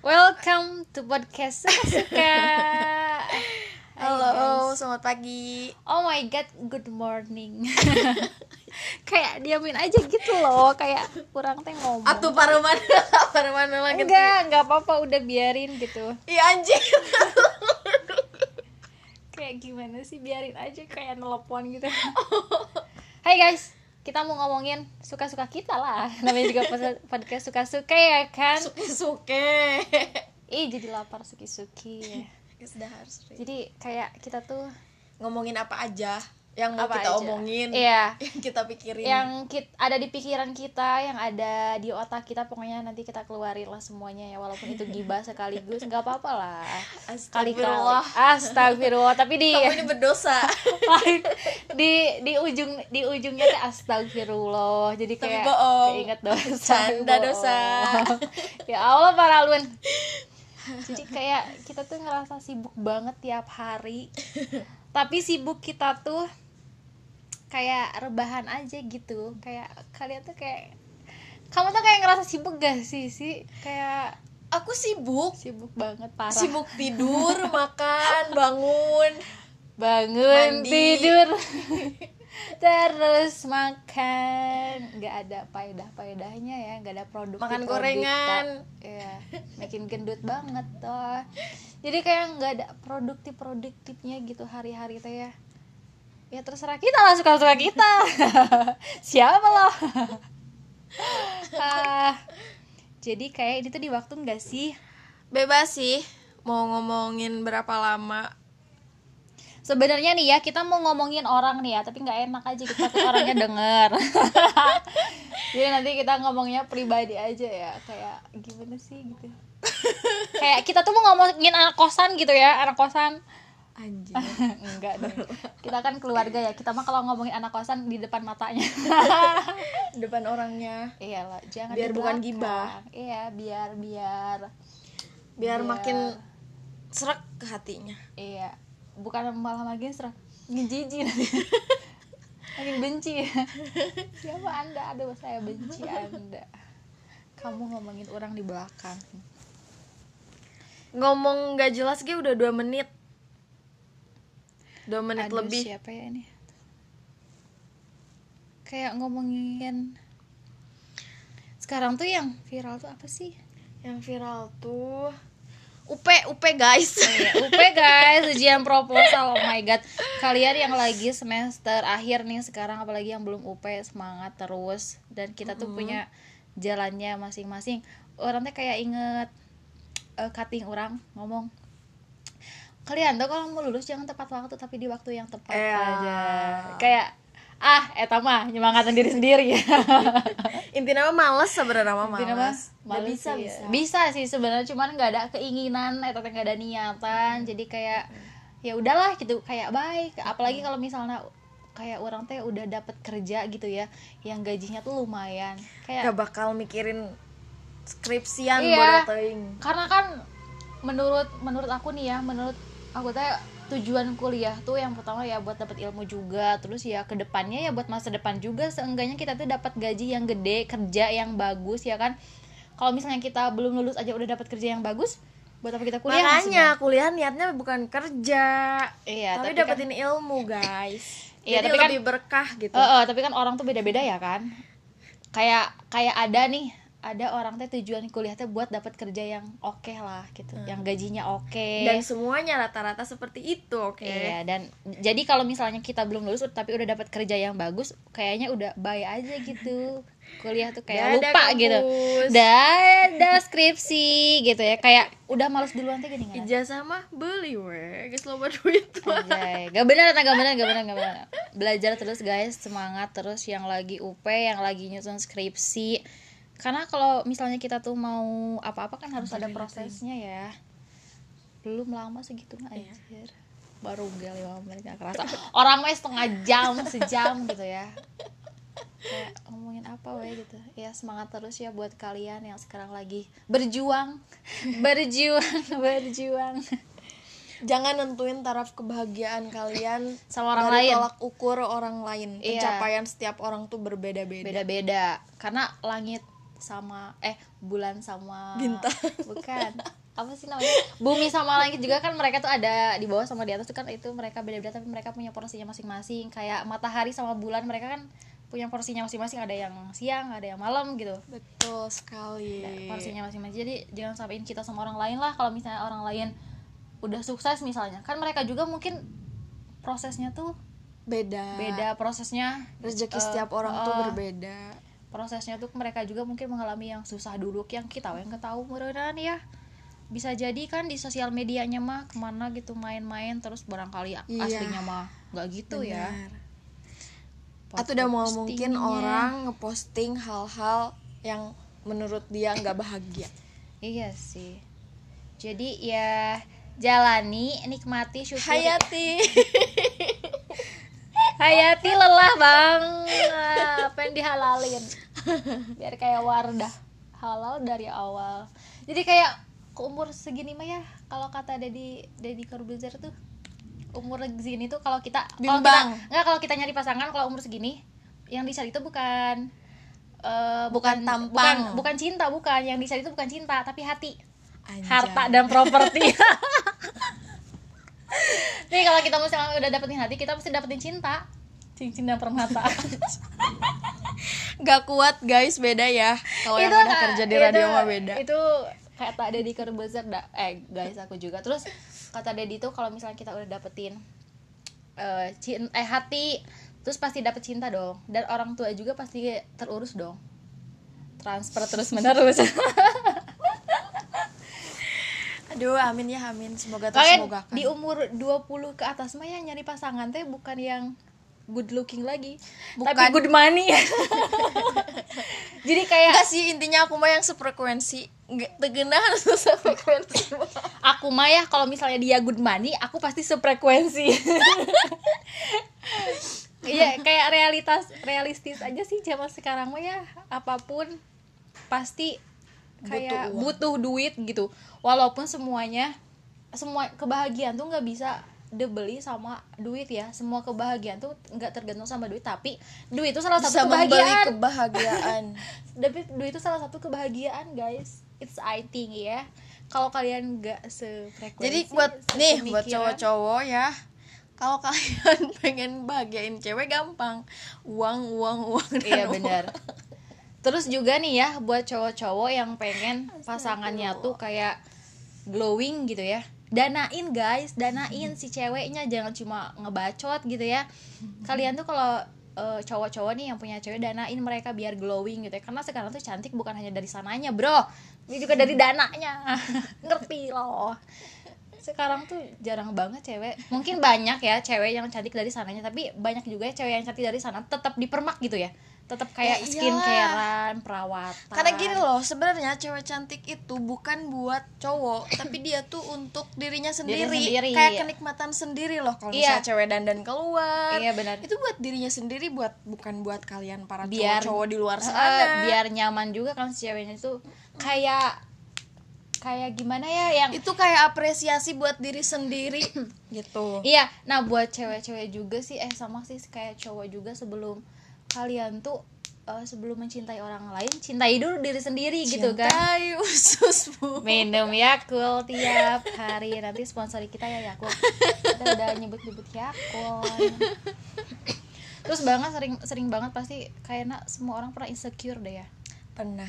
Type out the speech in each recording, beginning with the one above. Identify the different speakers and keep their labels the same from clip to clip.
Speaker 1: Welcome to podcast suka.
Speaker 2: Halo, selamat pagi.
Speaker 1: Oh my god, good morning. kayak diamin aja gitu loh, kayak kurang teh ngomong.
Speaker 2: Atuh parumana, parumana lagi.
Speaker 1: Enggak, enggak apa-apa, udah biarin gitu.
Speaker 2: Iya anjing.
Speaker 1: kayak gimana sih, biarin aja kayak nelpon gitu. Hai guys, kita mau ngomongin suka-suka kita lah. Namanya juga podcast suka-suka ya kan?
Speaker 2: Suke-suke.
Speaker 1: Ih, jadi lapar suki-suki.
Speaker 2: Sudah harus.
Speaker 1: Jadi kayak kita tuh
Speaker 2: Ngomongin apa aja yang mau
Speaker 1: Apa
Speaker 2: kita
Speaker 1: aja?
Speaker 2: omongin.
Speaker 1: Iya.
Speaker 2: Yang kita pikirin.
Speaker 1: yang kit ada di pikiran kita yang ada di otak kita pokoknya nanti kita keluarin lah semuanya ya walaupun itu gibah sekaligus nggak apa-apa lah kali kali
Speaker 2: Astagfirullah.
Speaker 1: astagfirullah tapi di
Speaker 2: Kamu ini berdosa.
Speaker 1: di di ujung di ujungnya tuh astagfirullah jadi
Speaker 2: Tapi
Speaker 1: kayak
Speaker 2: bohong.
Speaker 1: keinget dosa
Speaker 2: Canda dosa.
Speaker 1: ya Allah para Alun jadi kayak kita tuh ngerasa sibuk banget tiap hari tapi sibuk kita tuh kayak rebahan aja gitu kayak kalian tuh kayak kamu tuh kayak ngerasa sibuk gak sih sih kayak
Speaker 2: Aku sibuk.
Speaker 1: sibuk banget parah
Speaker 2: Sibuk tidur, makan, bangun.
Speaker 1: bangun
Speaker 2: Mandi.
Speaker 1: tidur terus makan. Nggak ada faedah faedahnya ya nggak ada produk
Speaker 2: Makan gorengan.
Speaker 1: ya makin gendut banget toh. Jadi kayak nggak ada produktif produktifnya gitu hari-hari teh ya. Ya terserah kita lah suka suka kita. Siapa loh? Ah, jadi kayak ini tuh di waktu nggak sih?
Speaker 2: Bebas sih mau ngomongin berapa lama.
Speaker 1: Sebenarnya nih ya kita mau ngomongin orang nih ya, tapi nggak enak aja kita takut orangnya denger. Jadi nanti kita ngomongnya pribadi aja ya, kayak gimana sih gitu. kayak kita tuh mau ngomongin anak kosan gitu ya, anak kosan.
Speaker 2: Anjing.
Speaker 1: Enggak deh. Kita kan keluarga ya. Kita mah kalau ngomongin anak kosan di depan matanya.
Speaker 2: Depan orangnya.
Speaker 1: Iyalah, jangan
Speaker 2: Biar bukan gibah.
Speaker 1: Iya, biar biar
Speaker 2: Biar makin serak ke hatinya.
Speaker 1: Iya, bukan malah makin serak, ngejijik nanti. makin benci. Siapa anda? Aduh, saya benci anda. Kamu ngomongin orang di belakang.
Speaker 2: ngomong gak jelas gue udah dua menit dua menit
Speaker 1: Aduh,
Speaker 2: lebih
Speaker 1: Siapa ya ini? Kayak ngomongin sekarang tuh yang viral tuh apa sih?
Speaker 2: yang viral tuh up up guys
Speaker 1: Ya, UP guys, ujian proposal. Oh my god. Kalian yang lagi semester akhir nih sekarang apalagi yang belum UP semangat terus dan kita tuh punya jalannya masing-masing. Orang teh kayak inget eh, cutting orang ngomong kalian tuh kalau mau lulus jangan tepat waktu tapi di waktu yang tepat
Speaker 2: Iya.
Speaker 1: aja. Kayak ah eta mah nyemangatin diri sendiri ya.
Speaker 2: intinya mah males sebenarnya mah males
Speaker 1: males
Speaker 2: bisa
Speaker 1: sih,
Speaker 2: bisa
Speaker 1: ya. bisa sih sebenarnya cuman nggak ada keinginan atau nggak ada niatan jadi kayak ya udahlah gitu kayak baik apalagi kalau misalnya kayak orang teh udah dapat kerja gitu ya yang gajinya tuh lumayan kayak
Speaker 2: gak bakal mikirin skripsian
Speaker 1: Iya. karena kan menurut menurut aku nih ya menurut aku teh tujuan kuliah tuh yang pertama ya buat dapat ilmu juga terus ya ke depannya ya buat masa depan juga. Seenggaknya kita tuh dapat gaji yang gede kerja yang bagus ya kan? Kalau misalnya kita belum lulus aja udah dapat kerja yang bagus buat apa kita kuliah
Speaker 2: makanya kuliah niatnya bukan kerja
Speaker 1: Iya,
Speaker 2: tapi,
Speaker 1: tapi kan-
Speaker 2: dapetin ilmu guys.
Speaker 1: Iya,
Speaker 2: jadi
Speaker 1: tapi kan-
Speaker 2: lebih berkah gitu.
Speaker 1: Eh, eh, tapi kan orang tuh beda-beda ya kan? Kayak kayak ada nih ada orang teh tujuan kuliah teh buat dapat kerja yang oke lah gitu yang gajinya oke
Speaker 2: dan semuanya rata-rata seperti itu oke
Speaker 1: Iya dan jadi kalau misalnya kita belum lulus tapi udah dapat kerja yang bagus, kayaknya udah bye aja gitu. Kuliah tuh kayak
Speaker 2: Dadah,
Speaker 1: lupa
Speaker 2: kampus.
Speaker 1: gitu. Dadah skripsi gitu ya. Kayak udah males duluan tuh gini kan.
Speaker 2: ijazah mah beli we guys loba duit
Speaker 1: Anjay. Gak bener, gak bener, gak bener, gak bener. Belajar terus guys, semangat terus yang lagi UP, yang lagi nyusun skripsi. Karena kalau misalnya kita tuh mau apa-apa kan harus ada prosesnya ya. Belum lama segitu anjir. Baru gak lima menit gak kerasa. Orang mah setengah jam, sejam gitu ya. Kayak ngomongin apa weh gitu. Ya semangat terus ya buat kalian yang sekarang lagi berjuang. Berjuang, berjuang.
Speaker 2: jangan nentuin taraf kebahagiaan kalian
Speaker 1: Sama orang
Speaker 2: dari
Speaker 1: lain.
Speaker 2: tolak ukur orang lain
Speaker 1: Iya.
Speaker 2: pencapaian setiap orang tuh berbeda-beda
Speaker 1: beda-beda karena langit sama eh bulan sama
Speaker 2: Bintang.
Speaker 1: bukan. Apa sih namanya? Bumi sama langit juga kan mereka tuh ada di bawah sama di atas tuh kan itu mereka beda-beda tapi mereka punya porsinya masing-masing. Kayak matahari sama bulan mereka kan punya porsinya masing-masing. Ada yang siang ada yang malam gitu.
Speaker 2: Betul sekali.
Speaker 1: Ada porsinya masing-masing. Jadi jangan sampein kita sama orang lain lah. Kalau misalnya orang lain udah sukses misalnya. Kan mereka juga mungkin prosesnya tuh
Speaker 2: beda.
Speaker 1: beda prosesnya.
Speaker 2: Rezeki
Speaker 1: Eh,
Speaker 2: setiap orang tuh
Speaker 1: eh,
Speaker 2: berbeda
Speaker 1: prosesnya tuh mereka juga mungkin mengalami yang susah dulu yang kita yang ketahu mudah ya. Bisa jadi kan di sosial medianya mah ke mana gitu main-main terus barangkali
Speaker 2: Iya.
Speaker 1: aslinya mah nggak gitu ya.
Speaker 2: Benar. atau udah mau mungkin orang ngeposting hal-hal yang menurut dia nggak bahagia.
Speaker 1: Iya sih. Jadi ya jalani nikmati syukuri.
Speaker 2: Hayati
Speaker 1: Hayati lelah bang yang dihalalin? Biar kayak Wardah. Halal dari awal. Jadi kayak ke umur segini mah ya kalau kata Dedi Dedi Corbuzier tuh umur segini tuh kalau kita kalau kita
Speaker 2: Bimbang.
Speaker 1: nggak kalau kita nyari pasangan kalau umur segini yang dicari itu bukan eh,
Speaker 2: Bukan
Speaker 1: bukan
Speaker 2: tampang.
Speaker 1: bukan bukan cinta bukan. Yang dicari itu bukan cinta tapi hati.
Speaker 2: Anjay.
Speaker 1: harta dan properti nih kalau kita misalnya udah dapetin hati kita mesti dapetin cinta. Cincin dan permata.
Speaker 2: Gak kuat guys beda ya. Kalau yang udah
Speaker 1: Kak,
Speaker 2: kerja di
Speaker 1: itu-
Speaker 2: radio mah beda.
Speaker 1: itu kata Deddy Corbuzier da, eh guys aku juga. Terus kata Deddy tuh kalau misalnya kita udah dapetin cin eh hati terus pasti dapet cinta dong. Dan orang tua juga pasti terurus dong. Transfer terus menerus
Speaker 2: aduh amin ya amin. Semoga terus semoga
Speaker 1: di umur 20 ke atas mah yang nyari pasangan teh bukan yang good looking lagi.
Speaker 2: Bukan.
Speaker 1: tapi good money. Jadi kayak
Speaker 2: Enggak sih intinya aku mah yang sefrekuensi. Tegenah sefrekuensi
Speaker 1: aku mah ya kalau misalnya dia good money aku pasti sefrekuensi. Iya kayak realitas realistis aja sih zaman sekarang mah ya. Apa pun pasti kayak
Speaker 2: Butuh
Speaker 1: butuh, duit gitu. Walaupun semuanya semua kebahagiaan tuh nggak bisa dibeli sama duit ya. Semua kebahagiaan tuh nggak tergantung sama duit tapi duit itu salah satu
Speaker 2: bisa
Speaker 1: kebahagiaan.
Speaker 2: kebahagiaan.
Speaker 1: Tapi duit itu salah satu kebahagiaan guys. It's I think ya. Kalau kalian nggak sefrekuensi
Speaker 2: jadi buat nih buat cowok-cowok ya. Kalau kalian pengen bahagiain cewek gampang. Uang uang uang
Speaker 1: iya benar terus juga nih ya buat cowok-cowok yang pengen pasangannya tuh kayak glowing gitu ya. Danain guys danain si ceweknya. Jangan cuma ngebacot gitu ya. Kalian tuh kalau eh, cowok-cowok nih yang punya cewek danain mereka biar glowing gitu ya. Karena sekarang tuh cantik bukan hanya dari sananya bro. Ini juga dari dananya. Ngerti loh. Sekarang tuh jarang banget cewek. Mungkin banyak ya cewek yang cantik dari sananya tapi banyak juga ya cewek yang cantik dari sana tetap dipermak gitu ya tetap kayak
Speaker 2: Ya
Speaker 1: skincarean perawatan.
Speaker 2: Karena gini loh sebenarnya cewek cantik itu bukan buat cowok tapi dia tuh untuk dirinya sendiri,
Speaker 1: sendiri.
Speaker 2: kayak kenikmatan sendiri loh kalau
Speaker 1: Iya.
Speaker 2: misalnya cewek dandan keluar.
Speaker 1: Iya, benar.
Speaker 2: itu buat dirinya sendiri buat bukan buat kalian para
Speaker 1: biar
Speaker 2: cowok-cowok di luar sana.
Speaker 1: biar nyaman juga kan si ceweknya itu. Kayak kayak gimana ya yang
Speaker 2: itu kayak apresiasi buat diri sendiri gitu.
Speaker 1: Iya, nah buat cewek-cewek juga sih, eh sama sih kayak cowok juga sebelum kalian tuh eh, sebelum mencintai orang lain, cintai dulu diri sendiri gitu kan.
Speaker 2: Cintai ususmu
Speaker 1: Minum Yakult tiap hari nanti sponsori kita ya Yakult. Kita udah nyebut-nyebut Yakult. Terus banget sering sering banget pasti kayaknya semua orang pernah insecure deh ya.
Speaker 2: pernah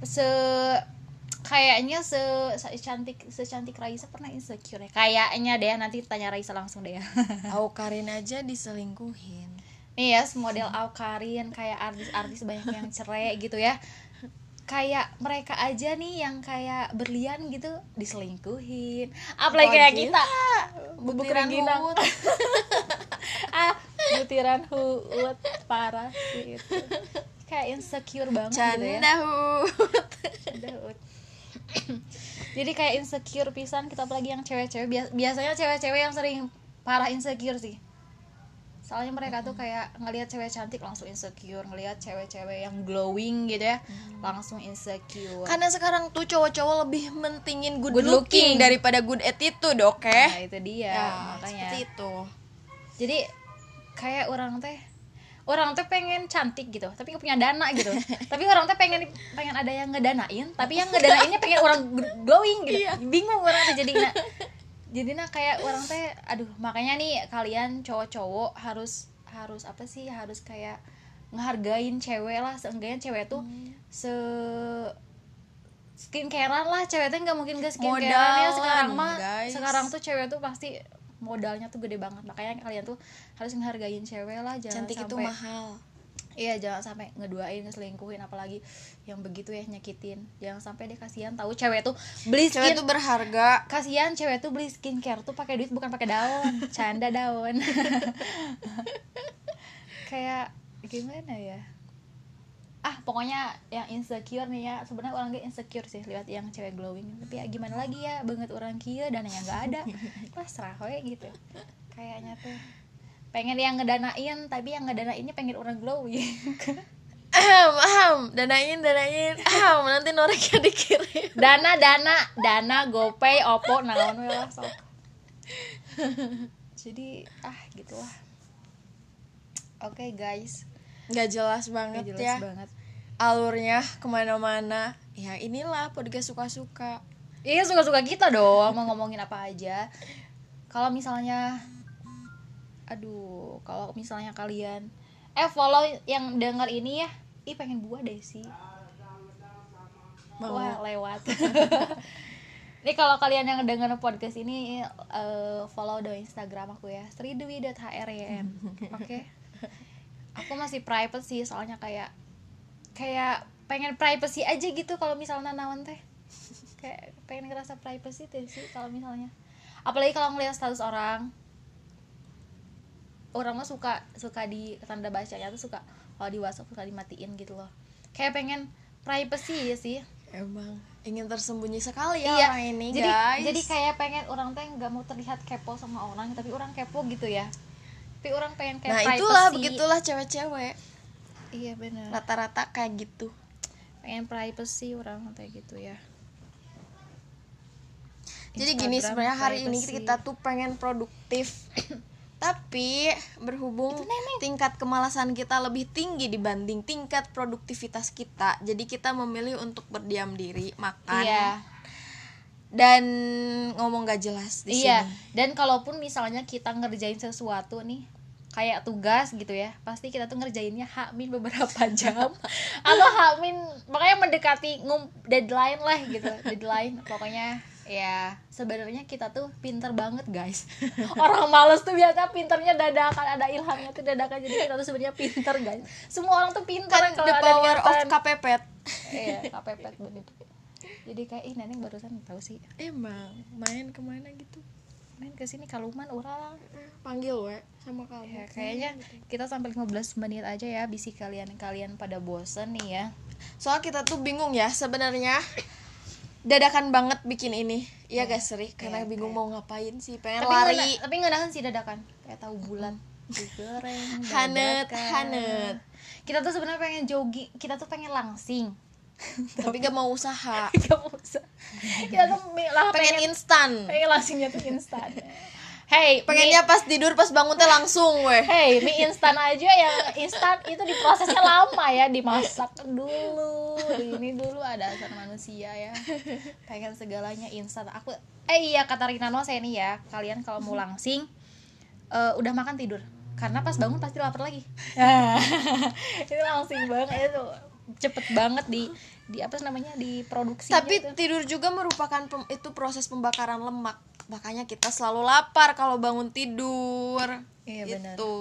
Speaker 1: Se kayaknya se, cantik secantik Raisa pernah insecure ya. Kayaknya deh nanti tanya Raisa langsung deh ya.
Speaker 2: Aukarin aja diselingkuhin
Speaker 1: nih ya model Aukarin kayak artis-artis banyak yang cerai gitu ya. Kayak mereka aja nih yang kayak berlian gitu diselingkuhin. Apalagi kayak kita. Bubuk
Speaker 2: butiran huut.
Speaker 1: ah. Butiran huut parah sih itu. Kayak insecure banget gitu ya.
Speaker 2: Canda huut.
Speaker 1: Jadi kayak insecure pisan kita apalagi yang cewek-cewek. Bias- biasanya cewek-cewek yang sering parah insecure sih soalnya mereka tuh kayak ngelihat cewek cantik langsung insecure ngelihat cewek-cewek yang glowing gitu ya langsung insecure.
Speaker 2: Karena sekarang tuh cowok-cowok lebih mentingin good,
Speaker 1: Good
Speaker 2: looking,
Speaker 1: looking.
Speaker 2: daripada good attitude oke?
Speaker 1: Nah itu dia
Speaker 2: ya
Speaker 1: makanya.
Speaker 2: seperti itu.
Speaker 1: Jadi kayak orang teh orang teh pengen cantik gitu tapi nggak punya dana gitu. Tapi orang teh pengen pengen ada yang ngedanain tapi yang ngedanainnya pengen orang glowing gitu.
Speaker 2: Iya.
Speaker 1: bingung orang teh jadi jadi nah kayak orang teh aduh makanya nih kalian cowok-cowok harus harus apa sih harus kayak ngehargain cewek lah. Seenggaknya cewek tuh
Speaker 2: Hmm.
Speaker 1: se skincarean lah. Cewek tuh nggak mungkin gak skincarean. Ya sekarang mah
Speaker 2: guys.
Speaker 1: sekarang tuh cewek tuh pasti modalnya tuh gede banget. Makanya kalian tuh harus ngehargain cewek lah. Jangan
Speaker 2: cantik itu
Speaker 1: sampai
Speaker 2: mahal
Speaker 1: iya jangan sampai ngeduain ngeselingkuhin apalagi yang begitu ya nyakitin. Jangan sampai deh kasihan. Tahu cewek tuh beli
Speaker 2: cewek
Speaker 1: skin
Speaker 2: tuh berharga.
Speaker 1: Kasihan cewek tuh beli skincare tuh pakai duit bukan pakai daun. Canda daun. Kayak gimana ya? Ah pokoknya yang insecure nih ya. Sebenarnya orang gak insecure sih lihat yang cewek glowing. Tapi ya gimana lagi ya? Banget orang kia dananya nggak ada. Pasrah we gitu. Kayaknya tuh pengen yang ngedanain tapi yang ngedanainnya pengen orang glowing.
Speaker 2: Aham aham danain danain. Aham nanti noreknya dikirim.
Speaker 1: Dana dana dana gopay oppo naon we lah sok. Jadi ah gitulah. Oke guys.
Speaker 2: Nggak jelas
Speaker 1: Gak
Speaker 2: banget
Speaker 1: jelas
Speaker 2: ya.
Speaker 1: banget.
Speaker 2: Alurnya ke mana-mana. Ya inilah podcast suka-suka.
Speaker 1: Iya suka suka kita dong. Mau ngomongin apa aja. Kalau misalnya aduh kalau misalnya kalian eh follow yang denger ini ya. Ih pengen buah deh sih.
Speaker 2: Mau.
Speaker 1: wah lewat. Ini kalau kalian yang denger podcast ini eh, follow dong Instagram aku ya. Sridwi.hrym Oke? Aku masih private sih soalnya kayak Kayak pengen privacy aja gitu kalau misalnya nawan teh. Kayak pengen ngerasa privacy tuh sih kalau misalnya. Apalagi kalau ngeliat status orang Orang mah suka suka di tanda bacanya tuh suka kalau di WhatsApp suka dimatiin gitu loh. Kayak pengen privacy ya sih.
Speaker 2: Emang ingin tersembunyi sekali ya
Speaker 1: iya.
Speaker 2: orang ini
Speaker 1: jadi
Speaker 2: guys.
Speaker 1: jadi kayak pengen orang teh nggak mau terlihat kepo sama orang tapi orang kepo gitu ya. Tapi orang pengen kayak
Speaker 2: nah
Speaker 1: privacy.
Speaker 2: itulah begitulah cewek-cewek.
Speaker 1: Iya benar
Speaker 2: rata-rata kayak gitu.
Speaker 1: Pengen privacy orang kayak gitu ya.
Speaker 2: Jadi gini
Speaker 1: Instagram
Speaker 2: sebenarnya hari ini
Speaker 1: privacy.
Speaker 2: kita tuh pengen produktif tapi berhubung tingkat kemalasan kita lebih tinggi dibanding tingkat produktivitas kita jadi kita memilih untuk berdiam diri makan.
Speaker 1: Iya.
Speaker 2: Dan ngomong gak jelas di
Speaker 1: iya.
Speaker 2: sini.
Speaker 1: Dan kalaupun misalnya kita ngerjain sesuatu nih kayak tugas gitu ya pasti kita tuh ngerjainnya hakmin beberapa jam. Atau hakmin makanya mendekati ngum deadline lah gitu deadline pokoknya ya sebenarnya kita tuh pinter banget guys. Orang males tuh biasa pinternya dadakan ada ilhamnya tuh dadakan. Jadi kita tuh sebenarnya pinter guys. Semua orang tuh pinter
Speaker 2: kan
Speaker 1: kalau
Speaker 2: the
Speaker 1: ada
Speaker 2: power of. KPPet
Speaker 1: iya kpepet bener jadi kayak ih neneng barusan tahu sih.
Speaker 2: Emang main ke mana gitu?
Speaker 1: Main ke sini kaluman orang
Speaker 2: panggil we sama kamu.
Speaker 1: Ya, kayaknya kita sampai 15 menit aja ya bisi kalian kalian pada bosen nih ya.
Speaker 2: soal kita tuh bingung ya sebenarnya dadakan banget bikin ini. Iya guys Sri karena
Speaker 1: Iya,
Speaker 2: bingung
Speaker 1: kayak-
Speaker 2: mau ngapain sih pengen
Speaker 1: Tapi
Speaker 2: lari.
Speaker 1: ngena- tapi ngenahan sih dadakan. Kayak tahu bulan. Digoreng
Speaker 2: Hanet, hanet.
Speaker 1: Kita tuh sebenarnya pengen jogging, kita tuh pengen langsing.
Speaker 2: tapi gak mau usaha.
Speaker 1: Gak usah. Kita tuh lah
Speaker 2: pengen
Speaker 1: pengen
Speaker 2: instan.
Speaker 1: Pengen langsingnya tuh instan. Hey,
Speaker 2: pengennya pas tidur pas bangun teh langsung weh
Speaker 1: Hey, mie instan aja yang instan itu diprosesnya lama ya, dimasak dulu. Ini dulu ada asal manusia ya. Pengen segalanya instan. Aku eh iya kata Rinano saya nih ya, kalian kalau mau langsing eh, udah makan tidur. Karena pas bangun pasti lapar lagi. itu langsing banget itu. Cepet banget di di apa namanya diproduksi
Speaker 2: tapi tidur juga merupakan pem- itu proses pembakaran lemak makanya kita selalu lapar kalau bangun tidur
Speaker 1: Iya, benar.
Speaker 2: Gitu.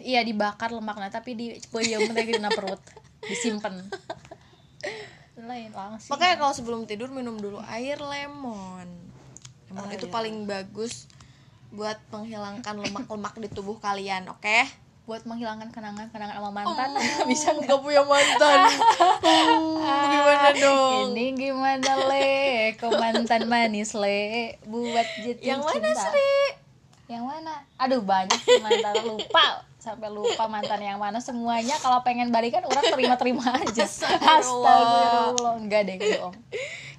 Speaker 1: Iya dibakar lemaknya tapi di peyem teh di perut disimpan. Lain langsing.
Speaker 2: makanya kalau sebelum tidur minum dulu air lemon lemon
Speaker 1: Oh,
Speaker 2: itu
Speaker 1: iya.
Speaker 2: paling bagus buat menghilangkan lemak-lemak di tubuh kalian oke
Speaker 1: buat menghilangkan kenangan-kenangan sama mantan bisa nggak?
Speaker 2: punya mantan Hmm, gimana dong
Speaker 1: Ini gimana le? Kok mantan manis le? Buat jatuh
Speaker 2: yang mana
Speaker 1: cinta.
Speaker 2: Sri
Speaker 1: Yang mana? Aduh banyak sih mantan lupa sampai lupa mantan yang mana semuanya kalau pengen balikan orang terima-terima aja.
Speaker 2: Astagfirullah.
Speaker 1: Astagfirullah. Enggak deh bohong.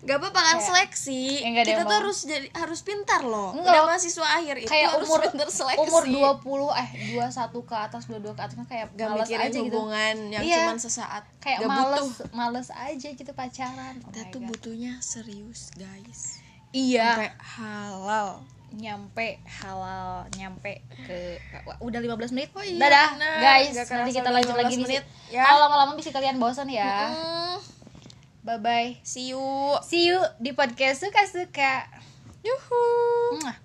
Speaker 2: Gak apa-apa kan
Speaker 1: Kayak-
Speaker 2: seleksi.
Speaker 1: Ya,
Speaker 2: Kita tuh harus jadi harus pintar loh.
Speaker 1: Enggak.
Speaker 2: Udah mahasiswa akhir itu
Speaker 1: kayak
Speaker 2: harus
Speaker 1: umur
Speaker 2: pintar seleksi.
Speaker 1: umur 20 eh 21 ke atas 22 ke atas kayak
Speaker 2: Gak
Speaker 1: males
Speaker 2: mikirin
Speaker 1: aja gitu
Speaker 2: hubungan yang
Speaker 1: Iya.
Speaker 2: cuman sesaat.
Speaker 1: kayak
Speaker 2: Gak
Speaker 1: males
Speaker 2: butuh.
Speaker 1: males aja gitu pacaran oh
Speaker 2: Kita
Speaker 1: my
Speaker 2: tuh
Speaker 1: God.
Speaker 2: butuhnya serius, guys.
Speaker 1: iya
Speaker 2: Sampai halal.
Speaker 1: nyampe halal nyampe ke udah 15 menit
Speaker 2: Oh iya,
Speaker 1: dadah
Speaker 2: bener.
Speaker 1: guys nanti kita lanjut
Speaker 2: 15
Speaker 1: lagi di
Speaker 2: menit, ya.
Speaker 1: kalau lama-lama bisa kalian bosan ya
Speaker 2: Mm,
Speaker 1: bye bye
Speaker 2: see you.
Speaker 1: see you di podcast suka suka
Speaker 2: Yuhu.
Speaker 1: Mwah.